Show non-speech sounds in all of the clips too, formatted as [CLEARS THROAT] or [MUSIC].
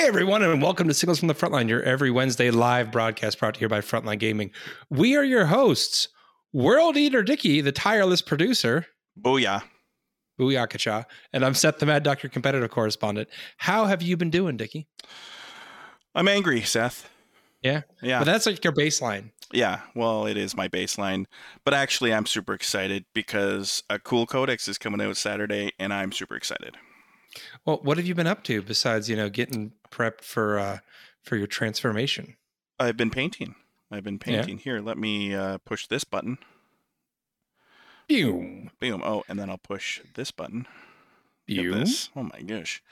Hey everyone, and welcome to Signals from the Frontline, your every Wednesday live broadcast brought to you by Frontline Gaming. We are your hosts, World Eater Dicky, the tireless producer, Booyah. Booyakacha, and I'm Seth, the Mad Doctor competitive correspondent. How have you been doing, Dicky? I'm angry, Seth. Yeah, Yeah. but that's like your baseline. yeah. Well, it is my baseline. But actually, I'm super excited because a cool codex is coming out Saturday, and I'm super excited. Well, what have you been up to besides you know getting prepped for uh for your transformation? I've been painting. I've been Yeah. painting. Here, let me uh, push this button. Boom, Boom. Oh, and then I'll push this button. Boom. Oh my gosh.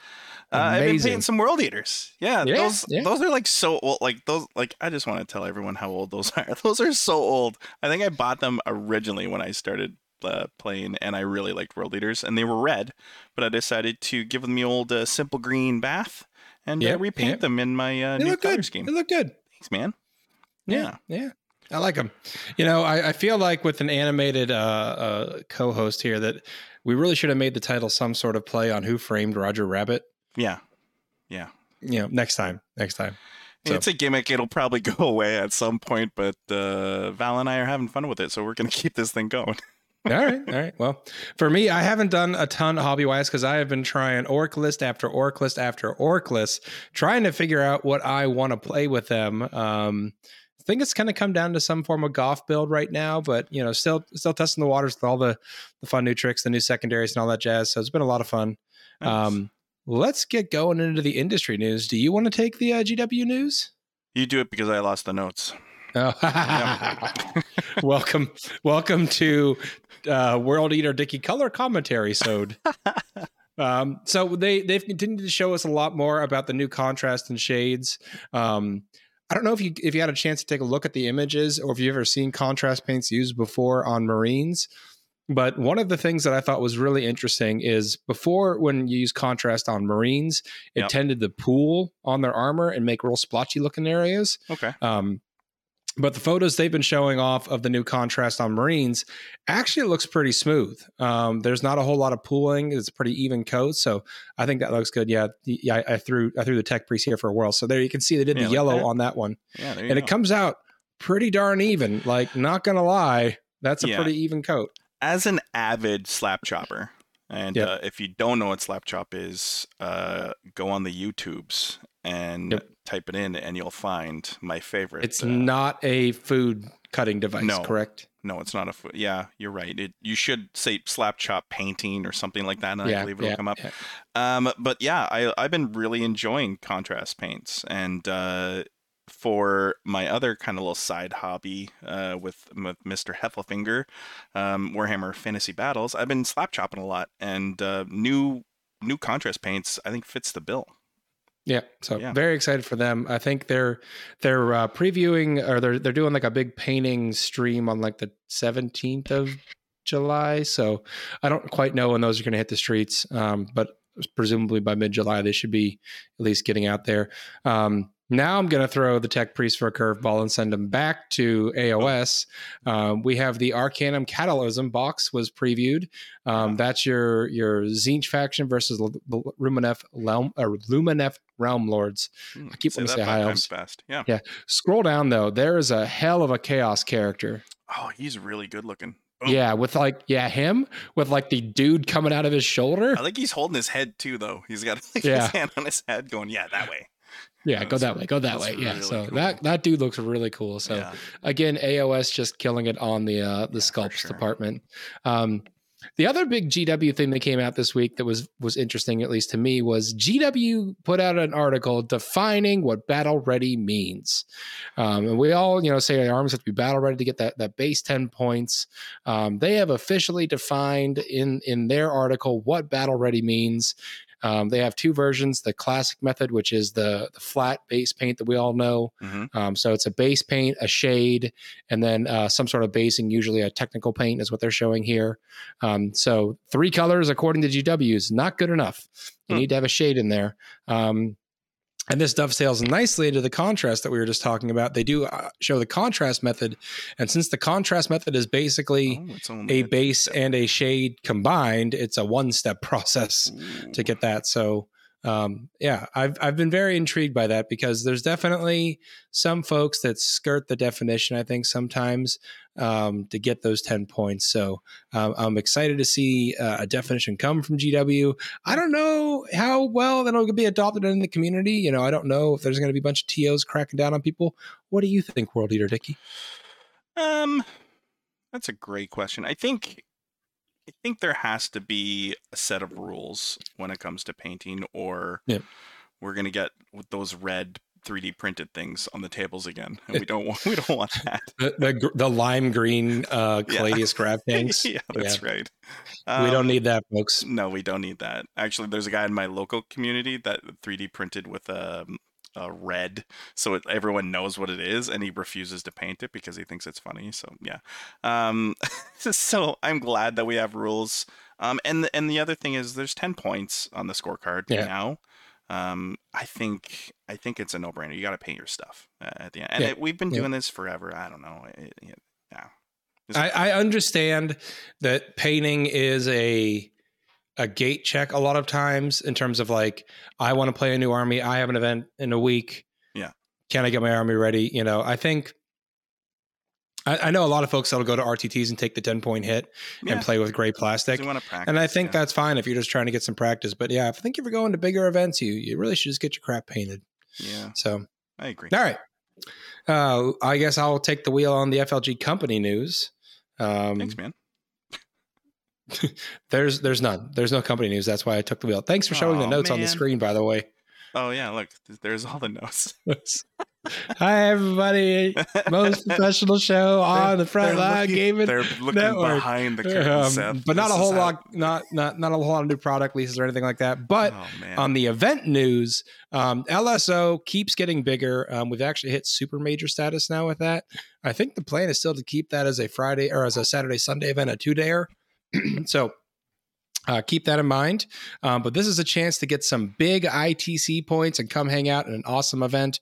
Uh, I've been painting some world eaters. Yeah, Yeah, those yeah. those are like so old. Like those. Like I just want to tell everyone how old those [LAUGHS] are. Those are so old. I think I bought them originally when I started uh, playing, and I really liked World Eaters, and they were red. But I decided to give them the old uh, simple green bath and Yep, uh, repaint yep. them in my uh, They new color good. scheme. They look good. Thanks, man. Yeah, yeah. I like them. You know, I, I feel like with an animated uh, uh, co-host here that we really should have made the title some sort of play on Who Framed Roger Rabbit. Yeah. Yeah. You know, next time, next time. So- It's a gimmick. It'll probably [LAUGHS] go away at some point, but uh, Val and I are having fun with it, so we're gonna [LAUGHS] keep this thing going. All right, all right. Well, for me, I haven't done a ton hobby wise because I have been trying orc list after orc list after orc list, trying to figure out what I want to play with them. Um, I think it's kind of come down to some form of golf build right now, but you know, still still testing the waters with all the the fun new tricks, the new secondaries, and all that jazz. So it's been a lot of fun. Um, let's get going into the industry news. Do you want to take the uh, GW news? you do it because I lost the notes. Oh, [LAUGHS] welcome, welcome to uh, World Eater Dicky Color Commentary So, [LAUGHS] um, so they they've continued to show us a lot more about the new contrast and shades. Um, I don't know if you if you had a chance to take a look at the images or if you've ever seen contrast paints used before on Marines. But one of the things that I thought was really interesting is before when you use contrast on Marines, it Yep. tended to pool on their armor and make real splotchy looking areas. Okay. Um, but the photos they've been showing off of the new contrast on Marines actually looks pretty smooth. Um, there's not a whole lot of pooling; it's a pretty even coat, so I think that looks good. Yeah, yeah. I, I threw I threw the tech priest here for a whirl, so there you can see they did Yeah, the like yellow that. on that one, Yeah, there you and go. it comes out pretty darn even. Like, not gonna lie, that's a Yeah. pretty even coat. As an avid slap chopper, and Yep. uh, if you don't know what slap chop is, uh, go on the YouTubes and Yep. Type it in, and you'll find my favorite. It's uh, not a food cutting device, No. correct? No, it's not a. food. Yeah, you're right. It you should say slap chop painting or something like that, and I believe it'll come up. yeah. Um, but yeah, I I've been really enjoying contrast paints, and uh, for my other kind of little side hobby uh, with, with Mr. Heffelfinger, um, Warhammer Fantasy Battles, I've been slap chopping a lot, and uh, new new contrast paints I think fits the bill. Yeah, so Yeah. very excited for them. I think they're they're uh, previewing or they're they're doing like a big painting stream on like the seventeenth of July. So I don't quite know when those are going to hit the streets, um, but presumably by mid July they should be at least getting out there. Um, now I'm going to throw the tech priest for a curveball and send them back to AOS. Um, we have the Arcane Cataclysm box was previewed. Um, that's your your Tzeentch faction versus L- L- Lumineth Lumineth Realm Lords. Hmm, I keep wanting to say high elves. fast. Yeah. Yeah. Scroll down though. There is a hell of a chaos character. Oh, he's really good looking. Boom. Yeah, with like yeah him with like the dude coming out of his shoulder. I think he's holding his head too, though. He's got like, Yeah. his hand on his head, going, "Yeah, that way." Yeah, go that way. Go that way. Yeah. really So cool. that that dude looks really cool. So yeah. again, AOS just killing it on the uh the Yeah, sculpts sure. department. Um the other big GW thing that came out this week that was was interesting, at least to me, was GW put out an article defining what battle ready means. Um, and we all, you know, say our arms have to be battle ready to get that that base ten points. Um, they have officially defined in in their article what battle ready means. Um, they have two versions: the classic method, which is the the flat base paint that we all know. hmm Um, so it's a base paint, a shade, and then uh, some sort of basing. Usually a technical paint is what they're showing here. Um, so three colors according to GW is not good enough. You Hmm. need to have a shade in there. Um, and this dovetails nicely into the contrast that we were just talking about. They do uh, show the contrast method, and since the contrast method is basically Oh, a base and a shade combined, it's a one-step [LAUGHS] process to get that. So um, yeah, I've I've been very intrigued by that because there's definitely some folks that skirt the definition. I think sometimes um, to get those ten points. So um, I'm excited to see uh, a definition come from GW. I don't know how well that'll be adopted in the community. You know, I don't know if there's going to be a bunch of tos cracking down on people. What do you think, World Eater Dicky? Um, that's a great question. I think I think there has to be a set of rules when it comes to painting, or we're gonna get with those red 3D printed things on the tables again, and we [LAUGHS] don't want we don't want that. The the, the lime green uh, [LAUGHS] Yeah. Caladius grav [LAUGHS] tanks. yeah, that's right. we don't Um, need that, folks. No, we don't need that. Actually, there's a guy in my local community that 3D printed with a, a red, so it, everyone knows what it is, and he refuses to paint it because he thinks it's funny. So yeah, um, [LAUGHS] so I'm glad that we have rules. Um, and the, and the other thing is, there's 10 points on the scorecard Yeah. now. Um, I think I think it's a no-brainer. You got to paint your stuff uh, at the end, and Yeah. it, we've been Yeah. doing this forever. I don't know. It, yeah. I, I understand that painting is a a gate check a lot of times in terms of like I want to play a new army. I have an event in a week. Yeah. Can I get my army ready? You know, I think I, I know a lot of folks that'll go to RTTs and take the 10 point hit Yeah. and play with gray plastic. Practice, And I think yeah. that's fine if you're just trying to get some practice. But yeah, if I think if you're going to bigger events, you you really should just get your crap painted. yeah, So I agree. all right. Uh, I guess I'll take the wheel on the FLG company news. Um, Thanks, man. [LAUGHS] There's there's none. There's no company news. That's why I took the wheel. Thanks for showing the Aw, notes on the screen, by the way. Oh yeah, look, there's all the notes. [LAUGHS] Hi everybody. Most [LAUGHS] professional show on the front line looking- gaming. They're looking network. behind the curtain, Um, but not This a whole how- lot not not not a whole lot of new product leases or anything like that. But oh on the event news, um, LSO keeps getting bigger. Um, we've actually hit super major status now with that. I think the plan is still to keep that as a Friday or as a Saturday Sunday event, a two dayer. [CLEARS THROAT] so uh, keep that in mind. Um, but this is a chance to get some big ITC points and come hang out in an awesome event.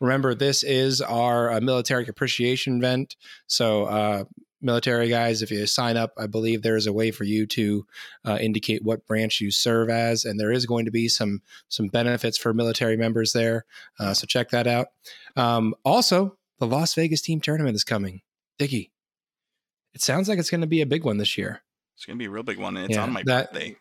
Remember, this is our uh, military appreciation event. So, uh, military guys, if you sign up, I believe there is a way for you to uh, indicate what branch you serve as, and there is going to be some some benefits for military members there. Uh, so check that out. Um, also, the Las Vegas team tournament is coming. Dicky, it sounds like it's going to be a big one this year. It's gonna be a real big one, and it's Yeah, on my that- birthday.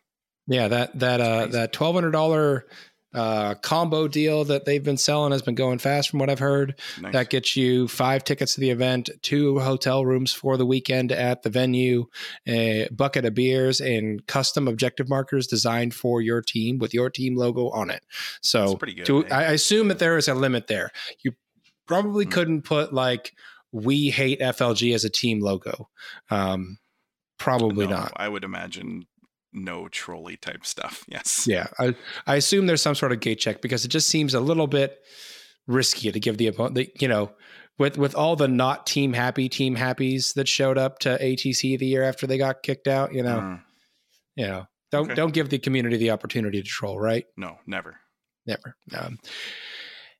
Yeah, that that uh that twelve hundred dollar uh combo deal that they've been selling has been going fast from what I've heard. Nice. That gets you five tickets to the event, two hotel rooms for the weekend at the venue, a bucket of beers, and custom objective markers designed for your team with your team logo on it. So That's pretty good, to-? I assume that there is a limit there. You probably Hmm. couldn't put like "We hate FLG" as a team logo. Um, probably No, not. I would imagine no trolley type stuff. [LAUGHS] Yes. Yeah, I, I assume there's some sort of gate check because it just seems a little bit risky to give the opponent, the, you know, with with all the not team happy team happies that showed up to ATC the year after they got kicked out. You know, Mm, you know, don't Okay. don't give the community the opportunity to troll, right? no, never. Never. Um,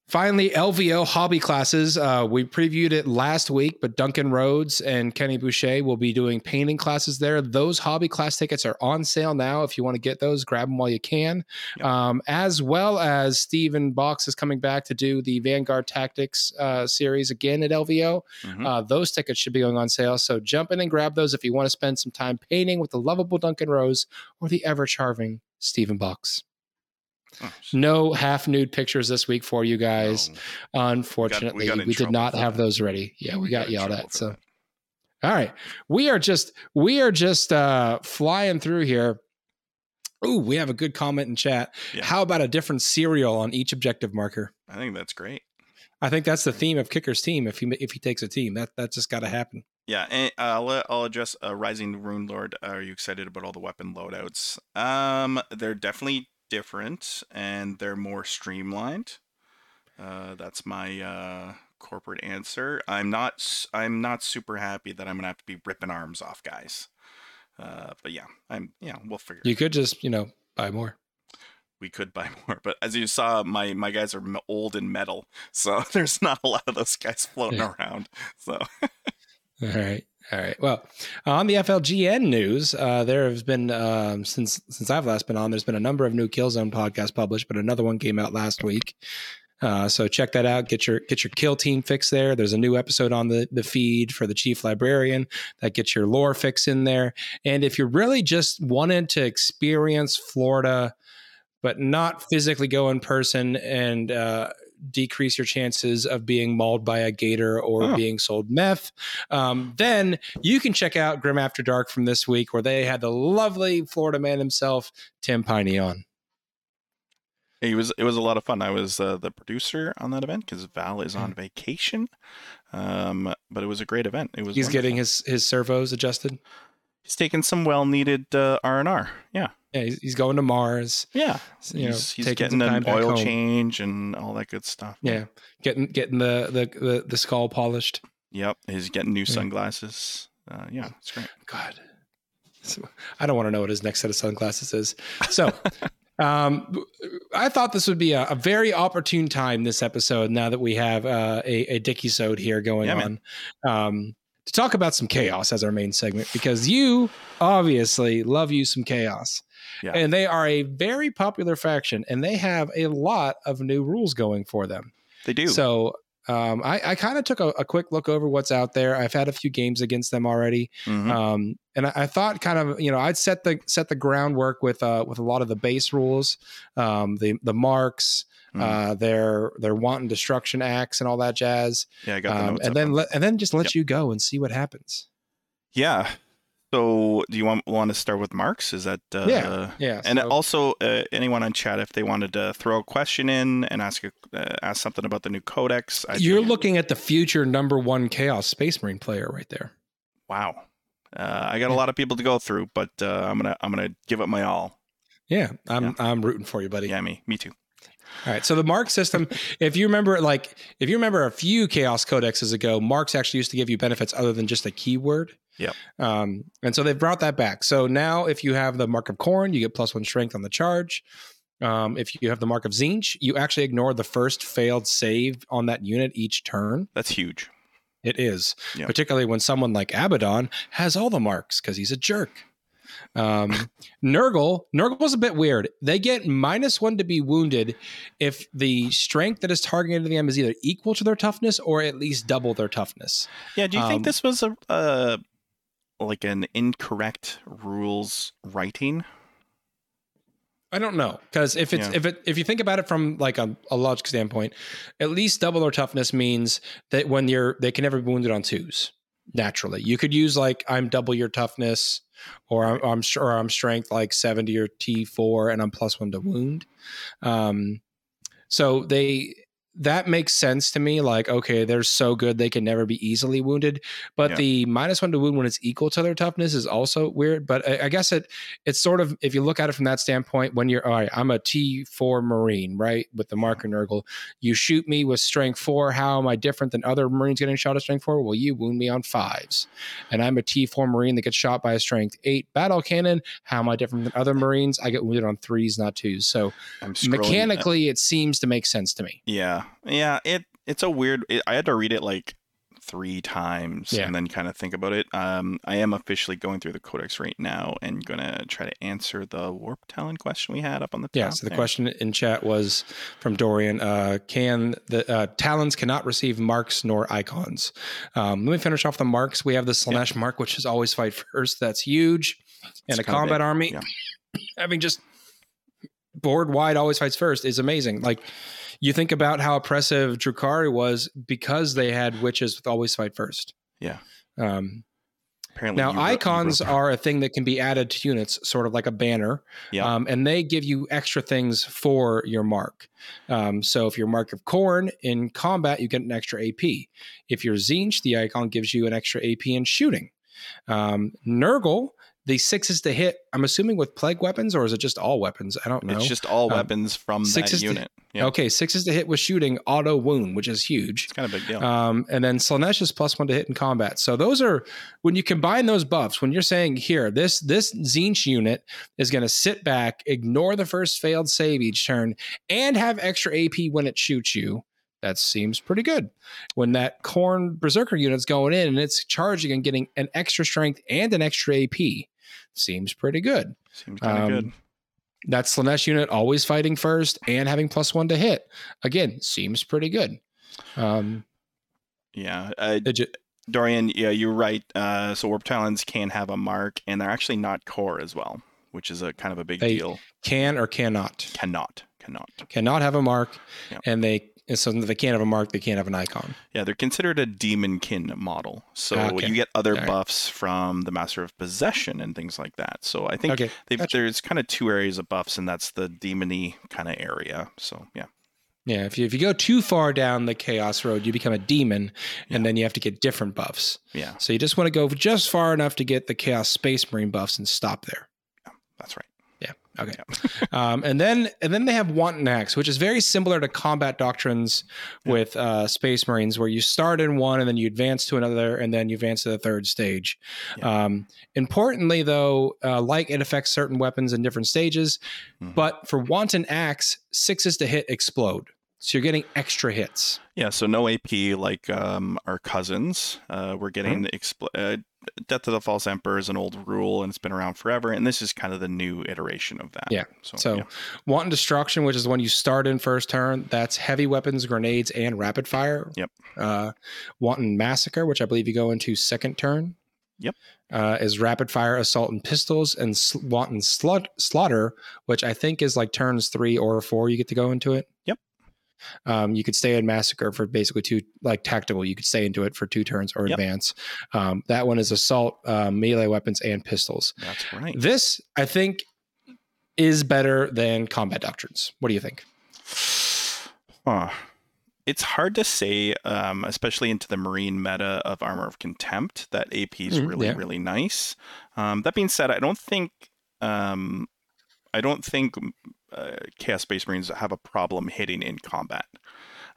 finally, LVO hobby classes. Uh, we previewed it last week, but Duncan Rhodes and Kenny Boucher will be doing painting classes there. Those hobby class tickets are on sale now. If you want to get those, grab them while you can. Um, as well as Stephen Box is coming back to do the Vanguard Tactics uh, series again at LVO. Mhm. Uh, those tickets should be going on sale. So jump in and grab those if you want to spend some time painting with the lovable Duncan Rhodes or the ever charming Stephen Box. Oh, No half nude pictures this week for you guys. no. Unfortunately, we, got in did not have that. those ready. Yeah, we, got, in yelled at. So, that. all right, we are just we are just uh, flying through here. Ooh, we have a good comment in chat. Yeah. How about a different cereal on each objective marker? I think that's great. I think that's the theme of Kicker's team. If he if he takes a team, that that just got to happen. Yeah, and uh, I'll I'll address uh, Rising Rune Lord. Are you excited about all the weapon loadouts? Um, they're definitely different and they're more streamlined. Uh, that's my uh, corporate answer. I'm not I'm not super happy that I'm gonna have to be ripping arms off guys. Uh, but yeah, I'm yeah, we'll figure. You could just you know buy more. we could buy [LAUGHS] more, but as you saw, my my guys are old and metal, so [LAUGHS] there's not a lot of those guys floating Yeah. around. So [LAUGHS] All right. All right. Well, on the FLGN news, uh, there has been um, since since I've last been on. There's been a number of new Killzone podcasts published, but another one came out last week. Uh, so check that out. Get your get your kill team fix there. There's a new episode on the the feed for the chief librarian that gets your lore fix in there. And if you're really just wanted to experience Florida, but not physically go in person and uh, decrease your chances of being mauled by a gator or Oh. being sold meth, um, then you can check out Grim After Dark from this week, where they had the lovely Florida man himself, Tim Piney, on. It was it was a lot of fun. I was uh, the producer on that event because Val is Mm. on vacation. Um, but it was a great event. It was. He's getting his his servos adjusted. He's taking some well needed uh, R and R. Yeah, Yeah, he's, he's going to Mars. yeah. You know, he's he's getting an oil change and all that good stuff. Yeah, getting getting the the the, the skull polished. Yep. He's getting new Yeah. sunglasses. Uh, yeah, it's great. God, So, I don't want to know what his next set of sunglasses is. So, [LAUGHS] um, I thought this would be a, a very opportune time this episode. Now that we have uh, a, a Dickie Sode here going Yeah, on, um, to talk about some chaos as our main segment because you obviously love you some chaos. Yeah. And they are a very popular faction, and they have a lot of new rules going for them. They do. So um, I, I kind of took a, a quick look over what's out there. I've had a few games against them already, Mhm. um, and I, I thought kind of you know I'd set the set the groundwork with uh, with a lot of the base rules, um, the the marks, Mhm. uh, their their wanton destruction acts, and all that jazz, yeah, I got the um, notes. and then let, and then just let Yep. you go and see what happens. yeah. So, do you want want to start with Marks? Is that uh, Yeah, Yeah, And so- also, uh, anyone on chat, if they wanted to throw a question in and ask a, uh, ask something about the new codex, I you're think- looking at the future number one Chaos Space Marine player right there. Wow, uh, I got a lot of people to go through, but uh, I'm gonna I'm gonna give it my all. Yeah, I'm Yeah. I'm rooting for you, buddy. Yeah, me, me too. All right. So the mark system, if you remember, like if you remember a few chaos codexes ago, marks actually used to give you benefits other than just a keyword. Yep. Um, and so they've brought that back. So now if you have the mark of Khorne, you get plus one strength on the charge. Um, if you have the mark of Tzeentch, you actually ignore the first failed save on that unit each turn. That's huge. It is, Yep. particularly when someone like Abaddon has all the marks because he's a jerk. Um, Nurgle, Nurgle's a bit weird. They get minus one to be wounded if the strength that is targeted to them is either equal to their toughness or at least double their toughness. Yeah. Do you Um, think this was a uh, like an incorrect rules writing? I don't know because if it's Yeah. if it if you think about it from like a, a logic standpoint, at least double their toughness means that when you're they can never be wounded on twos naturally. You could use like I'm double your toughness, or I'm, sure I'm strength like seventy or T four, and I'm plus one to wound. Um, so they that makes sense to me. Like okay, they're so good they can never be easily wounded, but Yeah. the minus one to wound when it's equal to their toughness is also weird. But I, I guess it it's sort of if you look at it from that standpoint when you're all right i'm a t4 marine right with the marker nurgle you shoot me with strength 4 how am i different than other marines getting shot at strength 4 well you wound me on fives and i'm a t4 marine that gets shot by a strength 8 battle cannon how am i different than other marines i get wounded on threes not twos so I'm uh, mechanically it seems to make sense to me Yeah, yeah. It it's a weird. It, I had to read it like three times Yeah. and then kind of think about it. Um, I am officially going through the codex right now and gonna try to answer the warp talon question we had up on the top. yeah so the there. question in chat was from dorian uh, can the uh, talons cannot receive marks nor icons um, let me finish off the marks we have the Slaanesh mark which is always fight first that's huge and It's a combat big, army yeah. having just board wide always fights first is amazing. Like you think about how oppressive Drukhari was because they had witches with always fight first. Yeah. um, Apparently, now icons wrote- are a thing that can be added to units sort of like a banner Yeah. um, and they give you extra things for your mark. Um, so if you're mark of Khorne in combat you get an extra ap if you're Tzeentch the icon gives you an extra ap in shooting. Um, nurgle the sixes to hit i'm assuming with plague weapons or is it just all weapons i don't know It's just all Um, weapons from that sixes to- unit. Yeah. okay sixes to hit with shooting auto wound which is huge It's kind of a big deal. um, and then Slaanesh is plus one to hit in combat. So those are when you combine those buffs. When you're saying here, this this Tzeentch unit is going to sit back, ignore the first failed save each turn, and have extra AP when it shoots you. that seems pretty good. When that Khorne berserker unit's going in and it's charging and getting an extra strength and an extra AP, seems pretty good. Seems kind of Um, good. That Slaanesh unit always fighting first and having plus one to hit. Again, seems pretty good. Um, Yeah. Uh, you, Dorian, yeah, you're right. Uh, so warp talons can have a mark, and they're actually not core as well, which is a kind of a big deal. can or cannot Cannot, cannot. cannot have a mark, Yeah. and they so they can't have a mark, they can't have an icon. Yeah, they're considered a demonkin model. So ah, Okay. you get other Alright. buffs from the Master of Possession and things like that. So I think Okay, gotcha. there's kind of two areas of buffs, and that's the demony kind of area. So yeah, Yeah, if you if you go too far down the chaos road, you become a demon, and Yeah. then you have to get different buffs. yeah, So you just want to go just far enough to get the chaos space marine buffs and stop there. Yeah, that's right. Okay. um, and then and then they have wanton acts, which is very similar to combat doctrines with uh, space marines, where you start in one and then you advance to another, and then you advance to the third stage. Yeah. Um, importantly, though, uh, like it affects certain weapons in different stages, Mhm. but for wanton acts, sixes to hit explode, so you're getting extra hits. Yeah, so no AP like um, our cousins. Uh, we're getting Mm-hmm. expl- uh, Death of the False Emperor is an old rule and it's been around forever, and this is kind of the new iteration of that. Yeah, So, So, yeah. wanton destruction, which is the one you start in first turn, that's heavy weapons, grenades, and rapid fire. Yep. Uh, wanton massacre, which I believe you go into second turn. Yep. Uh, is rapid fire, assault, and pistols, and sl- wanton slut- slaughter, which I think is like turns three or four. You get to go into it. Um, you could stay in massacre for basically two, like tactical. You could stay into it for two turns or Yep. advance. Um, that one is assault, uh, melee weapons, and pistols. that's right. This, I think, is better than combat doctrines. What do you think? Huh. It's hard to say, um, especially into the marine meta of Armor of Contempt, that AP is Mhm, really, yeah. really nice. Um, that being said, I don't think, um, I don't think uh, Chaos Space Marines have a problem hitting in combat.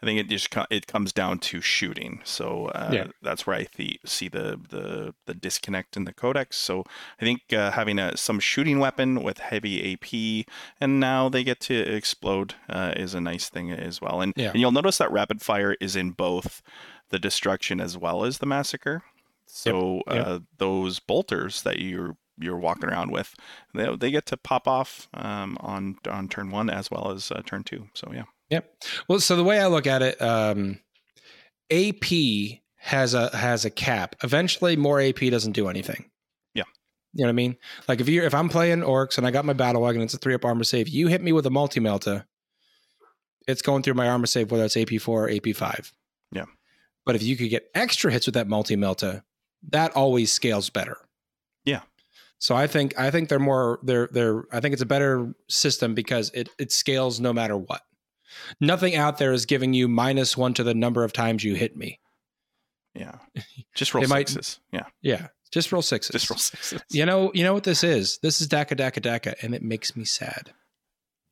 I think it just co- it comes down to shooting. So uh, Yeah. that's where I th- see the, the the disconnect in the codex. So I think uh, having a some shooting weapon with heavy AP, and now they get to explode, uh, is a nice thing as well. And, Yeah. and you'll notice that rapid fire is in both the destruction as well as the massacre. So Yep. Uh, those bolters that you're you're walking around with, they, they get to pop off um, on on turn one as well as uh, turn two. So yeah. Yep. Well, so the way I look at it, um, AP has a has a cap. Eventually, more AP doesn't do anything. Yeah. You know what I mean? Like if you if I'm playing orcs and I got my battle wagon, it's a three up armor save. You hit me with a multi melta, it's going through my armor save whether it's AP four or AP five. Yeah. But if you could get extra hits with that multi melta, that always scales better. Yeah. So I think I think they're more they're they're I think it's a better system because it it scales no matter what. Nothing out there is giving you minus one to the number of times you hit me. Yeah. Just roll They might- sixes. Yeah. Yeah, just roll sixes. Just roll sixes. You know, you know what this is. This is Dakka Dakka Dakka, and it makes me sad.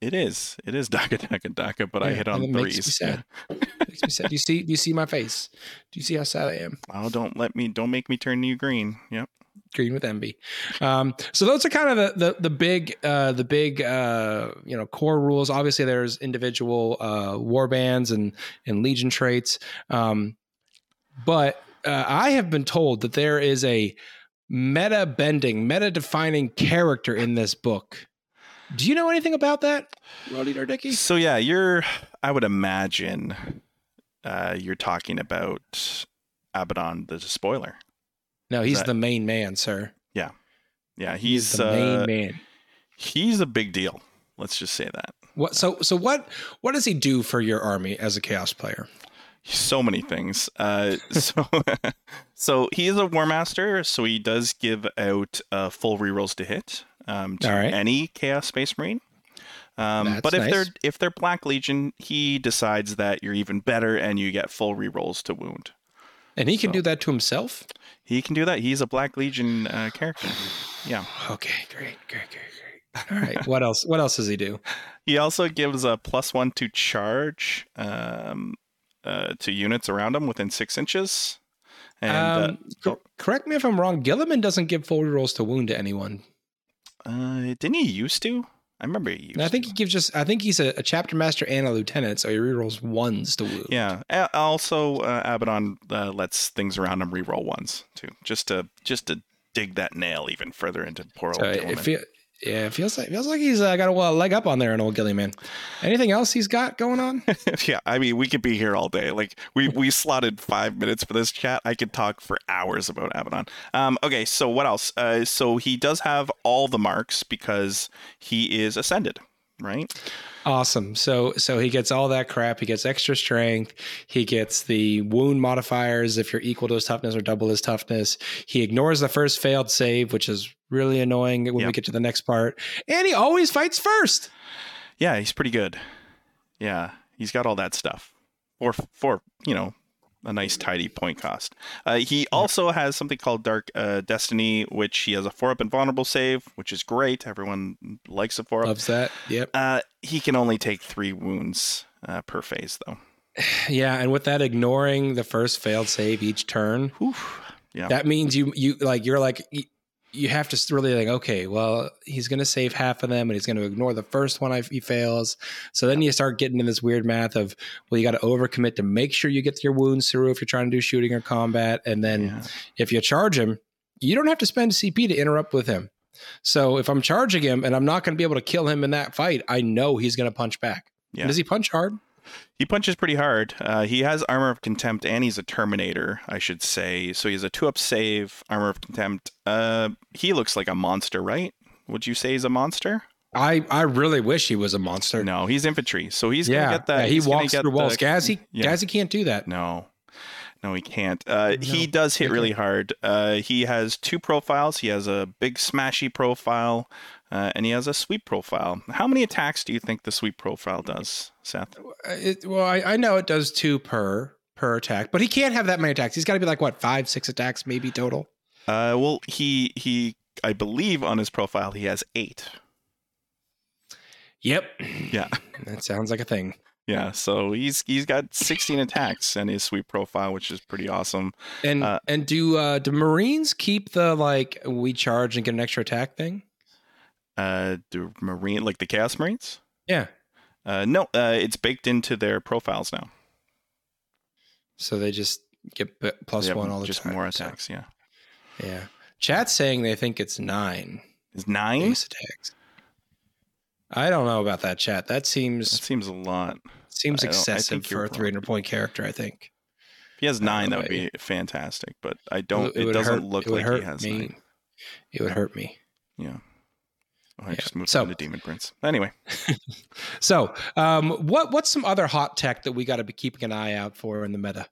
It is. It is Dakka Dakka Dakka, but I hit on it makes me threes. sad. makes me sad. Do you see? Do you see my face? Do you see how sad I am? Oh, don't let me. Don't make me turn you green. Yep. Green with envy. Um, so those are kind of the the, the big uh, the big uh, you know core rules. Obviously, there's individual uh, war bands and and legion traits, um, but uh, I have been told that there is a meta bending, meta defining character in this book. Do you know anything about that, Roddy Dicky? So yeah, you're. I would imagine uh, you're talking about Abaddon the Spoiler. No, he's that- the main man, sir. Yeah, Yeah, he's the main uh, man. he's a big deal. Let's just say that. What? So so what? What does he do for your army as a chaos player? so many things. Uh, [LAUGHS] so, [LAUGHS] so he is a war master, so he does give out uh, full rerolls to hit um, to right. any Chaos Space Marine. Um, but if nice. they're if they're Black Legion, he decides that you're even better, and you get full rerolls to wound. And he can So- do that to himself. He can do that. He's a Black Legion uh, character. Yeah. Okay, great, great, great, great. [LAUGHS] All right. what else? What else does he do? He also gives a plus one to charge um, uh, to units around him within six inches. And uh, um, cor- correct me if I'm wrong. Guilliman doesn't give full rolls to wound to anyone. uh, didn't he used to? I remember he used. I think to. he gives just. I think he's a, a chapter master and a lieutenant, so he rerolls ones to wound. Yeah. A- Also, uh, Abaddon uh, lets things around him reroll ones too, just to just to dig that nail even further into poor So old it, Guilliman. Yeah, it feels like feels like he's uh, got a well, leg up on there, an old Gilly man. Anything else he's got going on? [LAUGHS] yeah, I mean, we could be here all day. Like we we slotted five minutes for this chat. I could talk for hours about Abaddon. Um, okay, so what else? Uh, so he does have all the marks because he is ascended, right? Awesome. So so he gets all that crap. He gets extra strength. He gets the wound modifiers if you're equal to his toughness or double his toughness. He ignores the first failed save, which is really annoying when we get to the next part. And he always fights first. Yeah, he's pretty good. Yeah, he's got all that stuff for for you know a nice tidy point cost. Uh, he also has something called Dark uh, Destiny, which he has a four up invulnerable save, which is great. Everyone likes a four up. Loves that. Yep. Uh, he can only take three wounds uh, per phase, though. [SIGHS] Yeah, and with that ignoring the first failed save each turn, Whew. Yeah. that means you you like you're like you- have to really think okay well he's going to save half of them and he's going to ignore the first one if he fails. So then you start getting in this weird math of well you got to overcommit to make sure you get your wounds through if you're trying to do shooting or combat and then Yeah. if you charge him you don't have to spend cp to interrupt with him. So if i'm charging him and i'm not going to be able to kill him in that fight i know he's going to punch back. Yeah. Does he punch hard He punches pretty hard. Uh, he has Armor of Contempt, and he's a Terminator, I should say. So he has a two-up save, Armor of Contempt. Uh, he looks like a monster, right? Would you say he's a monster? i i really wish he was a monster No, he's infantry, so he's yeah, gonna get that. yeah, he he's walks through walls. the- Gazzy, [LAUGHS] yeah. Gazzy can't do that. No, no, he can't. Uh, He does hit really hard. Uh, he has two profiles. He has a big smashy profile, uh, and he has a sweep profile. How many attacks do you think the sweep profile does, Seth? Uh, It, well, I, I know it does two per per attack, but he can't have that many attacks. He's got to be like what five, six attacks maybe total. Uh, well, he he, I believe on his profile he has eight. Yep. Yeah. [LAUGHS] that sounds like a thing. Yeah, so he's he's got 16 attacks in his sweep profile, which is pretty awesome. And Uh, and do uh do Marines keep the like we charge and get an extra attack thing? Uh, the marine, like the Chaos Marines. Yeah. Uh, no, uh, it's baked into their profiles now. So they just get plus have one all the just time. Just more so, attacks. Yeah, yeah. Chat's saying they think it's nine is nine? base attacks. I don't know about that chat. That That seems seems a lot. seems I excessive for a 300 point character. I think. If he has nine, that would be fantastic. But I don't. It, would doesn't hurt- look it like he has me. nine. It would hurt me. Yeah. I Yeah. just moved So- on to Demon Prince. Anyway, [LAUGHS] So, um, what what's some other hot tech that we got to be keeping an eye out for in the meta?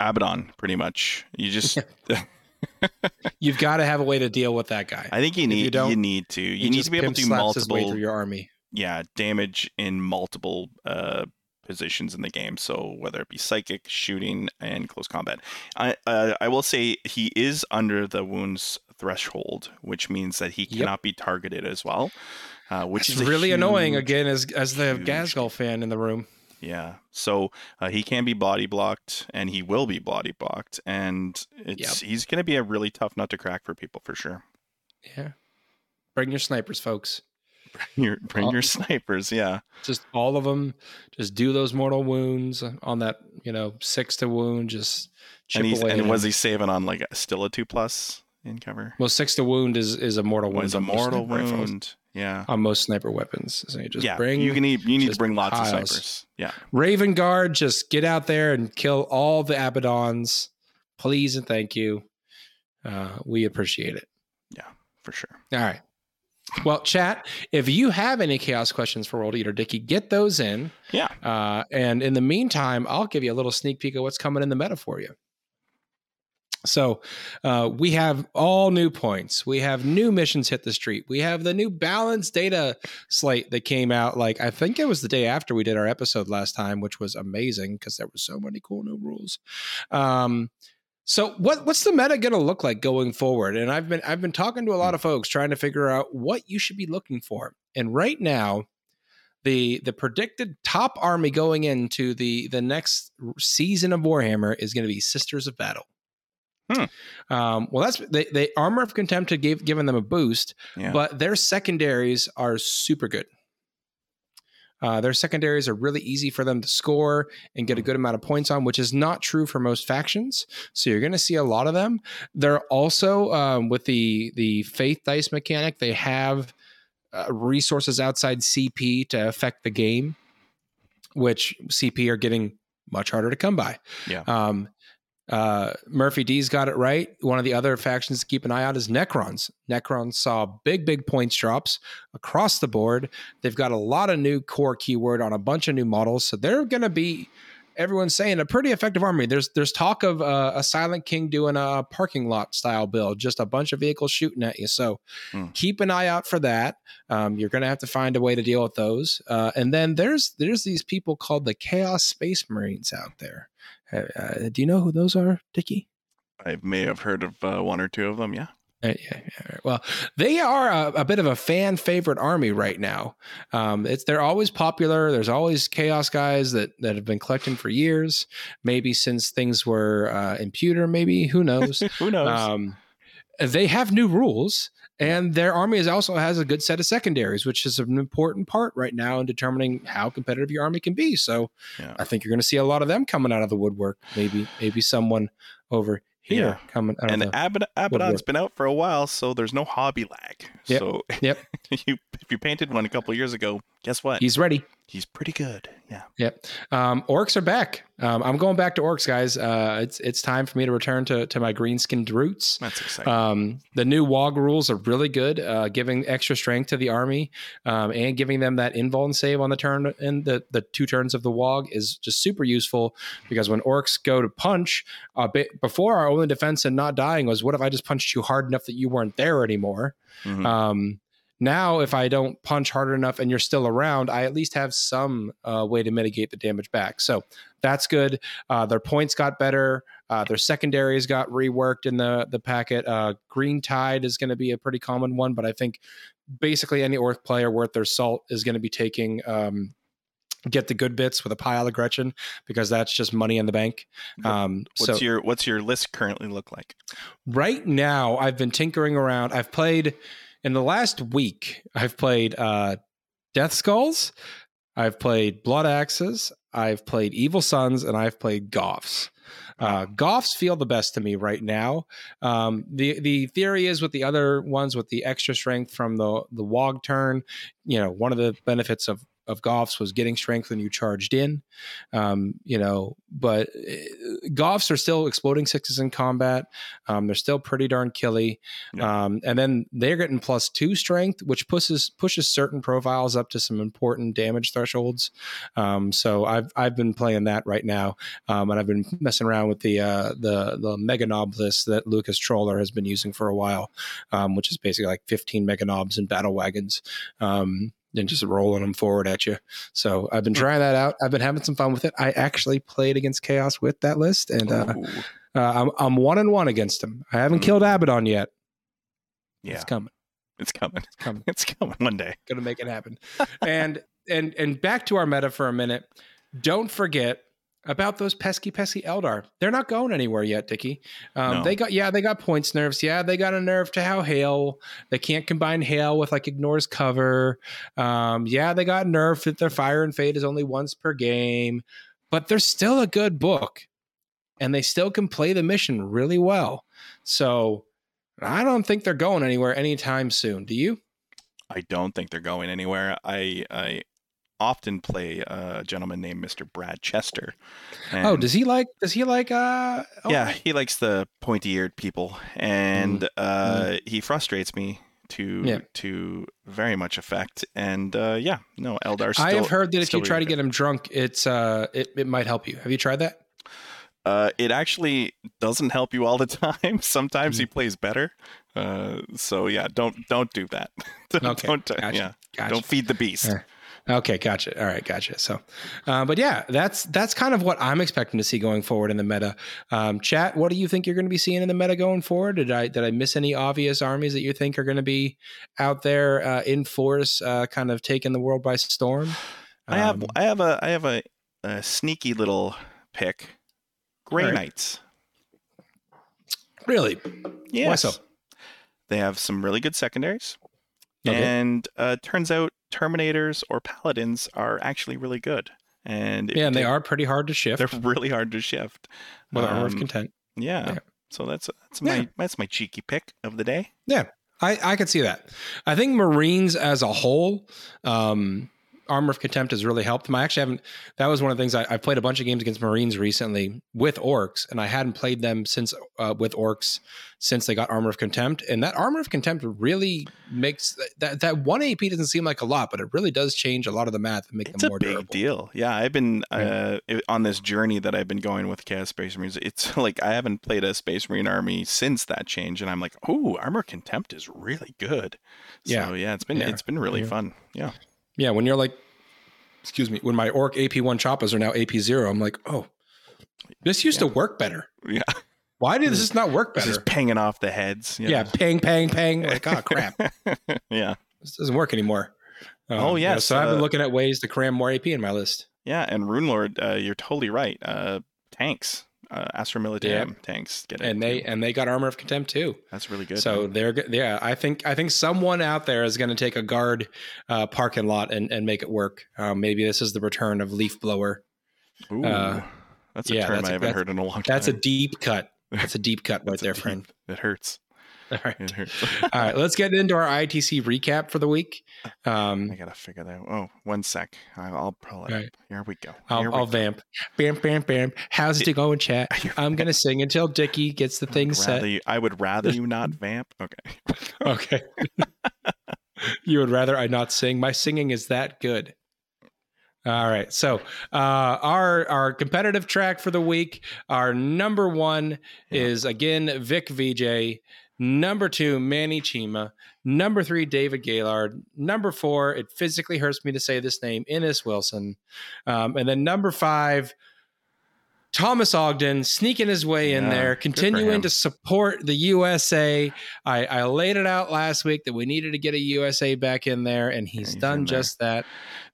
Abaddon, pretty much. You just. [LAUGHS] You've got to have a way to deal with that guy. I think you you need. You, don't, need to. You need to be able to do slaps his way multiple through your army. yeah, damage in multiple uh, positions in the game. So whether it be psychic, shooting, and close combat, I uh, I will say he is under the wounds threshold, which means that he Yep. cannot be targeted as well. Uh, which Which is really annoying again as as the huge Ghazghkull fan in the room. Yeah, so uh, he can be body blocked, and he will be body blocked, and it's he's going to be a really tough nut to crack for people for sure. Yeah. Bring your snipers, folks. Bring Your, bring your snipers, yeah. Just all of them. Just do those mortal wounds on that, you know, six to wound. Just And and was he saving on like still a two plus in cover? Well, six to wound is is a mortal wound. was a mortal sniper rifles- wound. Yeah. on most sniper weapons. So you just yeah. bring you need you need to bring lots of snipers. Yeah. Raven Guard, just get out there and kill all the Abaddons. Please and thank you. Uh, we appreciate it. Yeah, for sure. All right. Well, chat, if you have any chaos questions for World Eater Dicky, get those in. Yeah. Uh, and in the meantime, I'll give you a little sneak peek of what's coming in the meta for you. So uh, we have all new points. We have new missions hit the street. We have the new balance data slate that came out. Like I think it was the day after we did our episode last time, which was amazing because there were so many cool new rules. Um, so what what's the meta going to look like going forward? And I've been I've been talking to a lot of folks trying to figure out what you should be looking for. And right now, the the predicted top army going into the the next season of Warhammer is going to be Sisters of Battle. Hmm. Um, well, that's they, they armor of contempt had gave, given them a boost, Yeah. but their secondaries are super good. Uh, their secondaries are really easy for them to score and get a good amount of points on, which is not true for most factions. So you're going to see a lot of them. They're also um, with the the faith dice mechanic. They have uh, resources outside CP to affect the game, which CP are getting much harder to come by. Yeah. Um, uh, Murphy D's got it right. One of the other factions to keep an eye out is Necrons. Necrons saw big, big points drops across the board. They've got a lot of new core keyword on a bunch of new models, so they're going to be. Everyone's saying a pretty effective army. There's there's talk of uh, a Silent King doing a parking lot style build, just a bunch of vehicles shooting at you. So Hmm. keep an eye out for that. Um, you're going to have to find a way to deal with those. Uh, and then there's there's these people called the Chaos Space Marines out there. Uh, uh, do you know who those are, Dickie? I may have heard of uh, one or two of them. Yeah. Uh, yeah, yeah, right. Well, they are a, a bit of a fan favorite army right now. Um, it's they're always popular. There's always chaos guys that that have been collecting for years. Maybe since things were uh, imputer. Maybe who knows? [LAUGHS] Who knows? um, they have new rules, and their army is also has a good set of secondaries, which is an important part right now in determining how competitive your army can be. So, Yeah. I think you're going to see a lot of them coming out of the woodwork. Maybe maybe someone over here Yeah. coming out and of the Abad- Abaddon's been out for a while, so there's no hobby lag. Yep. So [LAUGHS] Yep. you if you painted one a couple of years ago, guess what? He's ready. He's pretty good. Yeah. Yep. Um, orcs are back. Um, I'm going back to orcs, guys. Uh, it's it's time for me to return to to my green skinned roots. That's exciting. Um, the new WOG rules are really good, uh, giving extra strength to the army um, and giving them that invuln save on the turn and the, the two turns of the WOG is just super useful because when orcs go to punch, uh, bit, before our only defense and not dying was what if I just punched you hard enough that you weren't there anymore? Mhm. Now, if I don't punch hard enough and you're still around, I at least have some uh, way to mitigate the damage back. So that's good. Uh, their points got better. Uh, their secondaries got reworked in the the packet. Uh, Green Tide is going to be a pretty common one, but I think basically any orc player worth their salt is going to be taking. Um, Get the good bits with a pile of Gretchin because that's just money in the bank. Um, what's so your what's your list currently look like? right now i've been tinkering around i've played in the last week i've played uh death skulls i've played blood axes i've played Evil Sunz and i've played goffs uh, Goffs feel the best to me right now. Um, the the theory is with the other ones with the extra strength from the the Wog turn. You know, one of the benefits of of Goffs was getting strength when you charged in. Um, you know, but uh, Goffs are still exploding sixes in combat. Um, they're still pretty darn killy. Yeah. Um, and then they're getting plus two strength, which pushes pushes certain profiles up to some important damage thresholds. Um, so I've I've been playing that right now, um, and I've been messing around with the uh, the the Meganob list that Lucas Troller has been using for a while, um, which is basically like 15 Meganobs and battle wagons. Um, and just rolling them forward at you. So I've been trying that out. I've been having some fun with it. I actually played against Chaos with that list, and uh, uh, I'm I'm one and one against him. I haven't killed Abaddon yet. yeah, It's coming. it's coming. It's coming. [LAUGHS] It's coming one day. Gonna make it happen. and and and back to our meta for a minute. Don't forget about those pesky pesky Eldar. They're not going anywhere yet, Dickie. Um, No. They got yeah, they got points nerfs. Yeah, they got a nerf to how hail. They can't combine hail with like ignores cover. Um, yeah, they got nerf that their fire and fade is only once per game, but they're still a good book, and they still can play the mission really well. So I don't think they're going anywhere anytime soon. Do you? I don't think they're going anywhere. I I often play a gentleman named Mr. Brad Chester. Oh, does he like? Does he like? Uh, oh, yeah, he likes the pointy-eared people, and uh, he frustrates me to. Yeah. to very much effect. And uh, yeah, no, Eldar. Still, I have heard that if you try to get him drunk, it's uh, it, it might help you. Have you tried that? Uh, it actually doesn't help you all the [LAUGHS] time. Sometimes Mm. he plays better. Uh, so yeah, don't don't do that. [LAUGHS] don't, Okay, don't, uh, gotcha, yeah, Gotcha. don't feed the beast. Okay, gotcha. All right, gotcha. So, uh, but yeah, that's that's kind of what I'm expecting to see going forward in the meta. Um, chat, what do you think you're going to be seeing in the meta going forward? Did I did I miss any obvious armies that you think are going to be out there uh, in force, uh, kind of taking the world by storm? I have Um, I have a I have a, a sneaky little pick. Grey right. Knights. Really? Yes. Why so? They have some really good secondaries. Okay. And uh, turns out Terminators or Paladins are actually really good. And Yeah, and they are pretty hard to shift they're [LAUGHS] really hard to shift. with Armor of Um, Content. Yeah. Yeah. So that's that's Yeah. my that's my cheeky pick of the day. Yeah, I, I could see that. I think Marines as a whole, um, Armor of Contempt has really helped them. I actually haven't. That was one of the things I, I've played a bunch of games against Marines recently with Orks, and I hadn't played them since uh, with Orks since they got Armor of Contempt. And that Armor of Contempt really makes that that one AP doesn't seem like a lot, but it really does change a lot of the math and make It's them a more big durable. deal. Yeah, I've been Yeah. uh, on this journey that I've been going with Chaos Space Marines. It's [LAUGHS] like I haven't played a Space Marine army since that change, and I'm like, oh, Armor Contempt is really good. Yeah. Yeah, it's been Yeah. it's been really Yeah. fun. Yeah. Yeah, when you're like, excuse me, when my Ork AP one choppas are now AP zero, I'm like, oh, this used to work better. Yeah. Why did this not work This better? is panging off the heads. you yeah, know. pang, pang, pang. Like, oh [LAUGHS] crap, yeah. this doesn't work anymore. Um, Oh, yes, so I've been uh, looking at ways to cram more AP in my list. Yeah, and Rune Lord, uh, you're totally right. Uh, tanks, uh, Astra Militarum tanks get it. And they and they got armor of contempt too. that's really good. So man. they're yeah. I think I think someone out there is going to take a guard uh, parking lot and, and make it work. Um, maybe this is the return of leaf blower. Ooh, uh, that's a yeah, term I haven't heard in a long time. That's a deep cut. That's a deep [LAUGHS] cut right there, deep- friend. It hurts. All right. [LAUGHS] All right, let's get into our ITC recap for the week. Um, I gotta figure that. Out. Oh, one sec. I'll pull it. Right. up. Here we go. Here I'll, we I'll go. vamp. Bam, bam, bam. How's it going, chat? [LAUGHS] I'm gonna sing until Dickie gets the thing set. you- I would rather you not [LAUGHS] vamp. Okay. Okay. you would rather I not sing. My singing is that good. All right. So uh, our our competitive track for the week, our number one Yeah. is again Vic VJ. Number two, Manny Chima. Number three, David Gaylord. Number four, it physically hurts me to say this name, Innes Wilson. Um, and then number five, Thomas Ogden sneaking his way in Yeah, there, continuing to support the USA. I, I laid it out last week that we needed to get a USA back in there, and he's, he's done just that.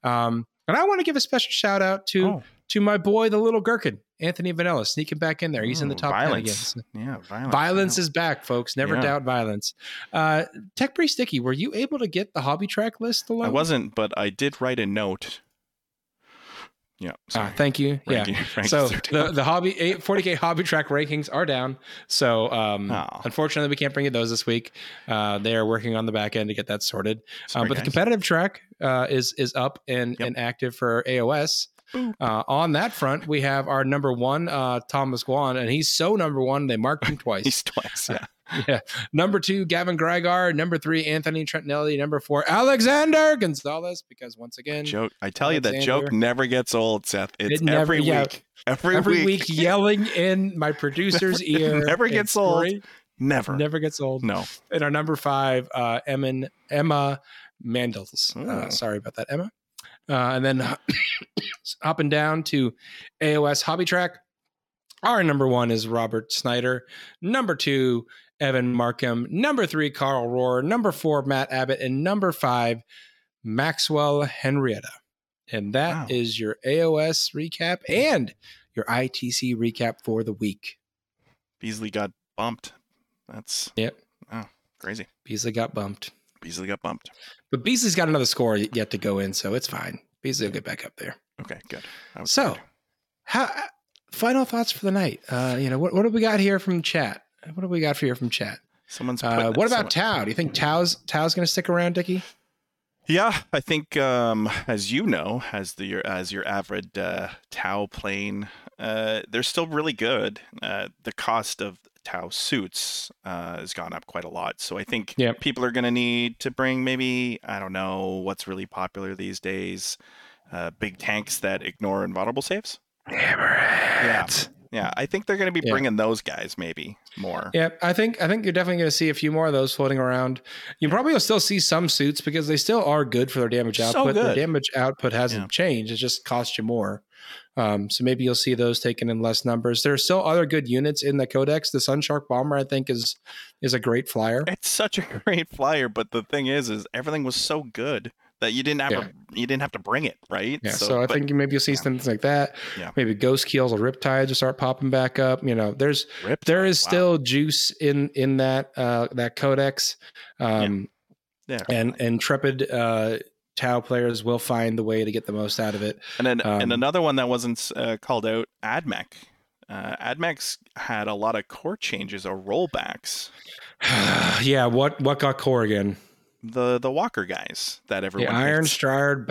Um, and I want to give a special shout out to Oh, to my boy, the little gherkin, Anthony Vanella, sneaking back in there. He's in the top violence. 10 again. Yeah, violence. Violence is back, folks. Never Yeah. doubt violence. Uh, Tech Pretty Sticky, were you able to get the hobby track list alone? I wasn't, but I did write a note. Yeah. Ah, Sorry. thank you. Yeah. Ranking- [LAUGHS] So the, the hobby 40k hobby track rankings are down. So um, Aw. unfortunately, we can't bring you those this week. Uh, they are working on the back end to get that sorted. Sorry, Um, but the competitive track uh, is is up and, Yep. and active for AOS. Uh, on that front, we have our number one, uh, Thomas Guan, and he's so number one they marked him [LAUGHS] twice. He's twice. Yeah. [LAUGHS] yeah. Number two, Gavin Greigar. Number three, Anthony Trentinelli. Number four, Alexander Gonzalez. Because once again, joke. I tell you that joke never gets old, Seth. It's It never- every yeah. week. Every, every week. week [LAUGHS] yelling in my producer's Never- ear. never gets old. great. Never. Never gets old. No. And our number five, uh, Emma, Emma Mandels. Uh, sorry about that, Emma. Uh, and then [COUGHS] up and down to AOS Hobby Track. Our number one is Robert Snyder. Number two, Evan Markham. Number three, Carl Rohr. Number four, Matt Abbott. And number five, Maxwell Henrietta. And that is Wow. your AOS recap and your ITC recap for the week. Beasley got bumped. That's Yep. Oh, crazy. Beasley got bumped. Beasley got bumped. But Beasley's got another score yet to go in, so it's fine. Beasley will get back up there. Okay, good. So, how, final thoughts for the night? Uh, you know, what, what have we got here from chat? What do we got for here from chat? someone's Uh, what about someone- Tau? Do you think Tau's Tau's going to stick around, Dickie? Yeah, I think um, as you know, as the your as your average uh, Tau plane, uh, they're still really good. Uh, the cost of Tau suits uh, has gone up quite a lot, so I think Yep. people are going to need to bring maybe I don't know what's really popular these days, uh, big tanks that ignore invulnerable saves. Yeah, yeah, I think they're going to be Yeah. bringing those guys maybe more. Yeah, I think I think you're definitely going to see a few more of those floating around. You probably will still see some suits because they still are good for their damage So output. Their good. damage output hasn't Yeah. changed; it just costs you more. Um, so maybe you'll see those taken in less numbers. There are still other good units in the Codex. The Sunshark Bomber, I think, is is a great flyer. It's such a [LAUGHS] great flyer, but the thing is, is everything was so good that you didn't have Yeah. to, you didn't have to bring it, right? Yeah, so, I but think maybe you'll see yeah. things like that. Yeah. Maybe Ghostkeels or riptides will start popping back up. You know, there's Riptide, there is wow. still juice in in that uh that codex. Um yeah, and intrepid uh Tau players will find the way to get the most out of it. And then and Um, another one that wasn't uh, called out, AdMech. Uh, AdMech's had a lot of core changes or rollbacks. [SIGHS] yeah, what what got core again? The the Walker guys that The everyone Iron hates. Strard.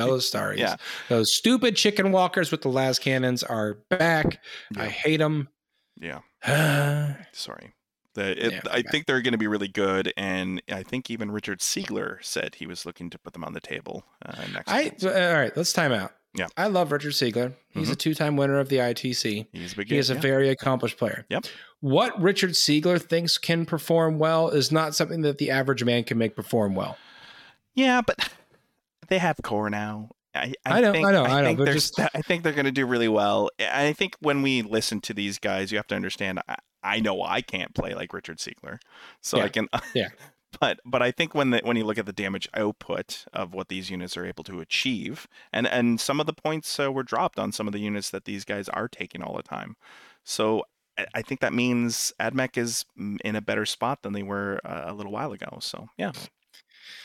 Yeah. Those stupid chicken walkers with the lascannons are back. I hate them. Yeah, [SIGHS] sorry. The, it, Yeah, I okay. think they're going to be really good, and I think even Richard Siegler said he was looking to put them on the table uh, next. all season. right, let's time out. Yeah. I love Richard Siegler. He's a mm-hmm. two-time winner of the ITC. He's a big. He is a yeah. very accomplished player. Yep. What Richard Siegler thinks can perform well is not something that the average man can make perform well. Yeah, but they have core now. I, I know, think, I know, I know, think they're just- I think they're going to do really well. I think when we listen to these guys, you have to understand. I, I know I can't play like Richard Siegler, so Yeah, I can. [LAUGHS] yeah. But but I think when the, when you look at the damage output of what these units are able to achieve, and and some of the points uh, were dropped on some of the units that these guys are taking all the time, so. I- think that means AdMech is mm, in a better spot than they were uh, a little while ago. So yeah,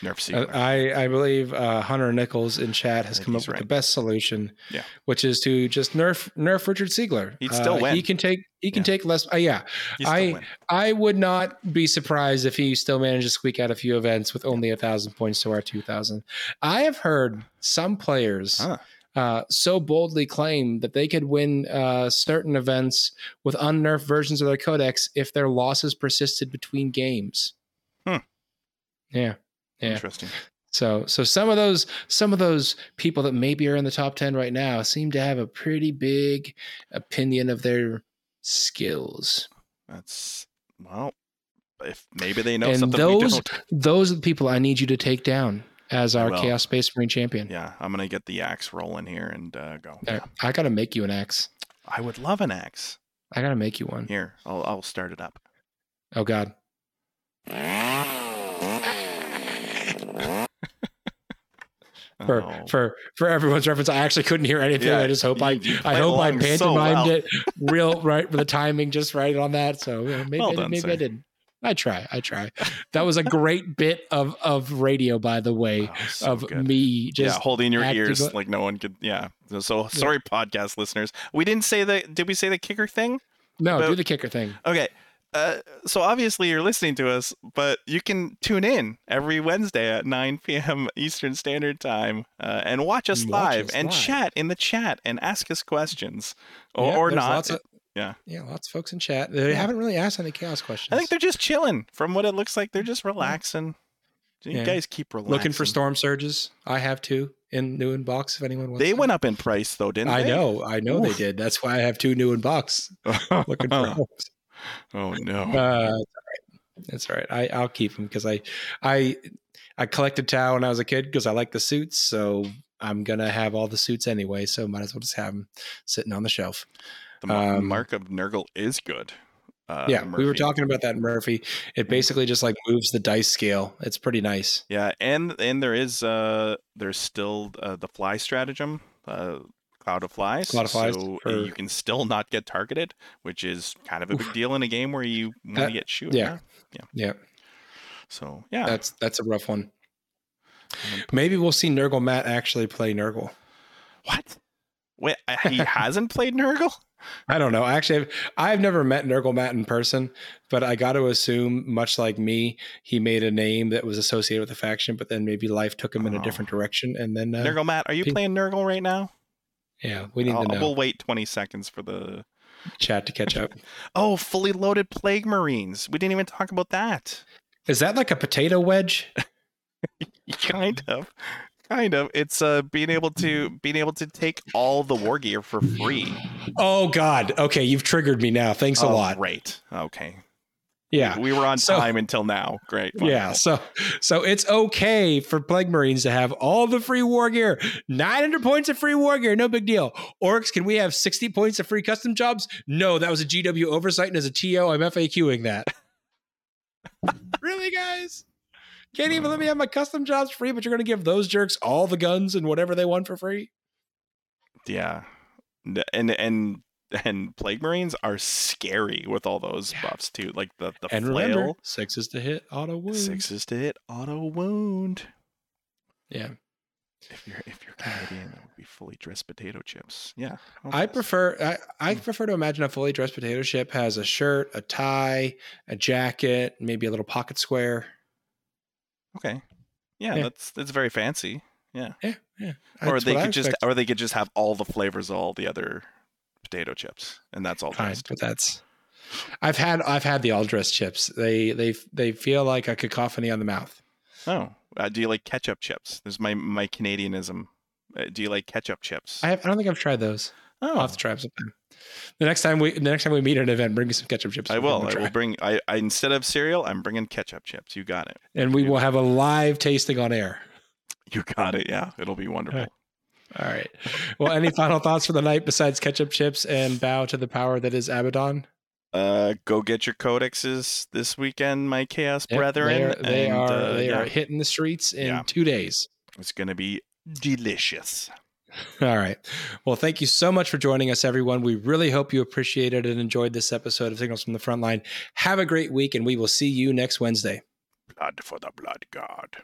Nerf Uh, Siegler. I, I believe uh, Hunter Nichols in chat has come up with the best solution, Yeah. which is to just nerf nerf Richard Siegler. He'd still Uh, win. He can take he can Yeah. take less. Uh, yeah, I- win. I would not be surprised if he still managed to squeak out a few events with only a thousand points to our two thousand. I have heard some players Huh. uh, so boldly claim that they could win uh, certain events with unnerfed versions of their codex if their losses persisted between games. Hmm. Yeah. Yeah. Interesting. So so some of those some of those people that maybe are in the top 10 right now seem to have a pretty big opinion of their skills. That's well, if maybe they know And something those-. Those are the people I need you to take down as our will. Chaos Space Marine champion. Yeah, I'm gonna get the axe rolling here and uh, go. Right, I got to make you an axe. I would love an axe. I got to make you one. Here, I'll I'll start it up. Oh god. For Oh. for for everyone's reference, I actually couldn't hear anything. Yeah, I just hope I you- you I hope I along so pantomimed well. it real right with the timing just right on that. So yeah, maybe Well I, done, maybe I didn't. I try. I try. That was a great bit of of radio, by the way, Oh, so of good. me just yeah, holding your ears li- like no one could. Yeah. So, so sorry, podcast listeners. We didn't say the. Did we say the kicker thing? no but- do the kicker thing. Okay. Uh, so obviously you're listening to us, but you can tune in every Wednesday at 9 p.m. [LAUGHS] Eastern Standard Time uh, and watch us watch live us and live. chat in the chat and ask us questions or, Yeah, or not. Of, Yeah. yeah, lots of folks in chat. They Yeah. haven't really asked any chaos questions. I think they're just chilling. From what it looks like, they're just relaxing. You Yeah. guys keep relaxing. looking for Stormsurges. I have two in new in box. If anyone wants, to. They them. went up in price though, didn't I they? know. I know they did. That's why I have two new in box. [LAUGHS] Looking for. Oh no. Uh, it's all right. I, I'll keep them because I, I, I collected Tau when I was a kid because I like the suits. So I'm gonna have all the suits anyway. So might as well just have them sitting on the shelf. the mar- um, mark of Nurgle is good. Uh, yeah, we were talking about that Murphy. It basically just like moves the dice scale. It's pretty nice. Yeah, and and there is uh there's still uh, the fly stratagem, uh, cloud of flies. Cloud of Flies so you can still not get targeted, which is kind of a big deal in a game where you want That- to get shoot. yeah. Yeah, So yeah, that's that's a rough one. Maybe we'll see Nurgle Matt actually play Nurgle. what? Wait, he hasn't played Nurgle. [LAUGHS] I don't know. Actually, I've, I've never met Nurgle Matt in person, but I got to assume, much like me, he made a name that was associated with the faction, but then maybe life took him in a Oh. different direction. And then, uh, Nurgle Matt, are you playing Nurgle right now? Yeah, we need I'll- to know. We'll wait 20 seconds for the. Chat to catch up. [LAUGHS] Oh, fully loaded Plague Marines. We didn't even talk about that. Is that like a potato wedge? [LAUGHS] kind of kind of it's uh being able to being able to take all the war gear for free Oh, God. Okay, you've triggered me now. Thanks a Oh, lot. great okay Yeah. we were on So- time until now great Yeah, so so it's okay for Plague Marines to have all the free war gear, 900 points of free war gear, no big deal. Orks, can we have 60 points of free custom jobs? No, that was a GW oversight, and as a TO, I'm FAQing that. [LAUGHS] really, guys? Can't even let me have my custom jobs free, but you're going to give those jerks all the guns and whatever they want for free. Yeah, and and and plague marines are scary with all those yeah. buffs too. Like the the and flail. Remember, six is to hit auto wound. Six is to hit auto wound. Yeah. If you're if you're Canadian, it would be fully dressed potato chips. Yeah. I prefer I, I hmm. prefer to imagine a fully dressed potato chip has a shirt, a tie, a jacket, maybe a little pocket square. Okay. Yeah, yeah. that's that's very fancy. Yeah. Yeah. Yeah. Or they could just or they could just have all the flavors of all the other potato chips, and that's all. But that's. I've had I've had the all dressed chips. They they they feel like a cacophony on the mouth. Oh, uh, do you like ketchup chips? There's my my Canadianism. Uh, do you like ketchup chips? I, have, I don't think I've tried those. Oh, I'll have to try sometime. The next time we the next time we meet at an event, bring me some ketchup chips. I will. I will bring. I, I instead of cereal, I'm bringing ketchup chips. You got it. And we you will have a live tasting on air. You got it. Yeah, it'll be wonderful. Right. All right. Well, any final thoughts for the night besides ketchup chips and bow to the power that is Abaddon? Uh, go get your codexes this weekend, my chaos yep, brethren. They are they, and, are, uh, they yeah. are hitting the streets in yeah. two days. It's going to be delicious. [LAUGHS] All right. Well, thank you so much for joining us, everyone. We really hope you appreciated and enjoyed this episode of Signals from the Frontline. Have a great week, and we will see you next Wednesday. Blood for the Blood God.